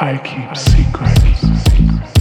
I keep secrets.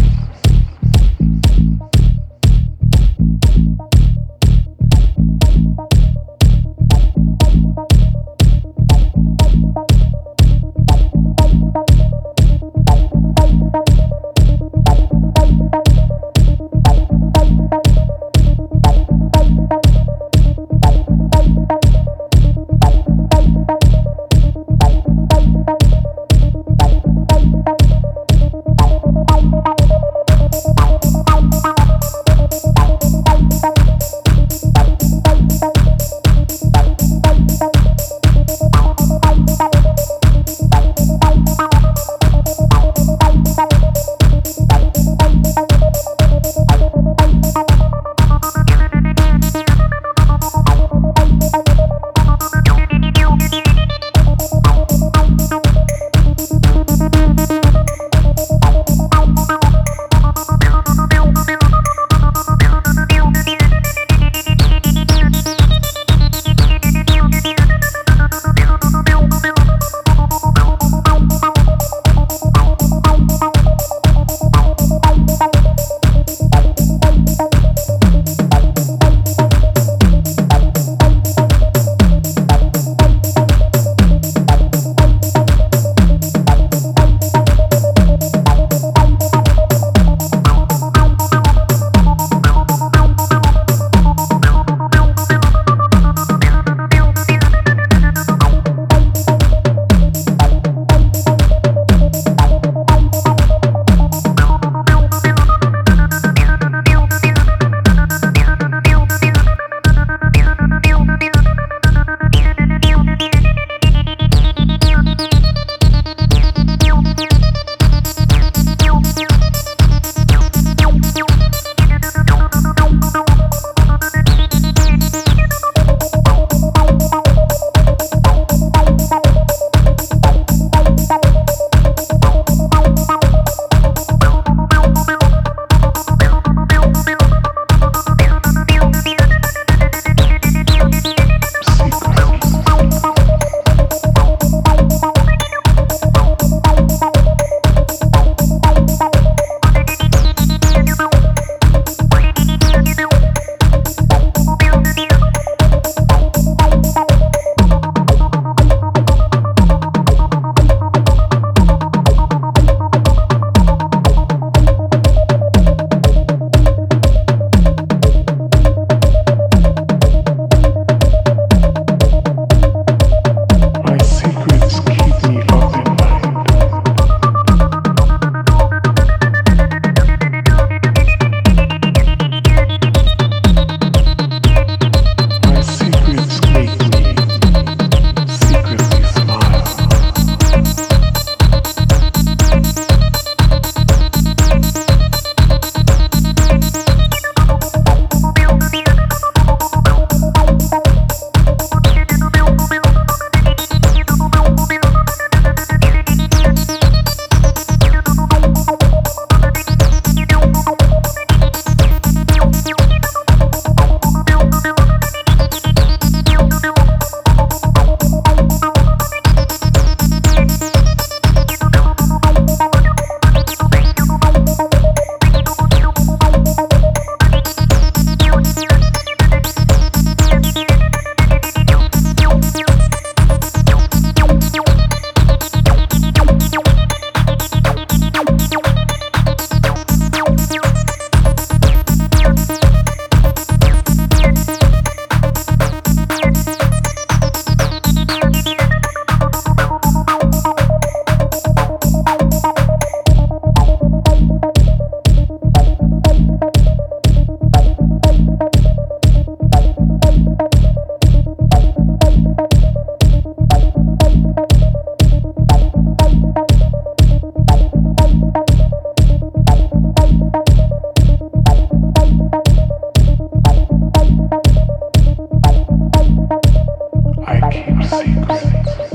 I keep secrets.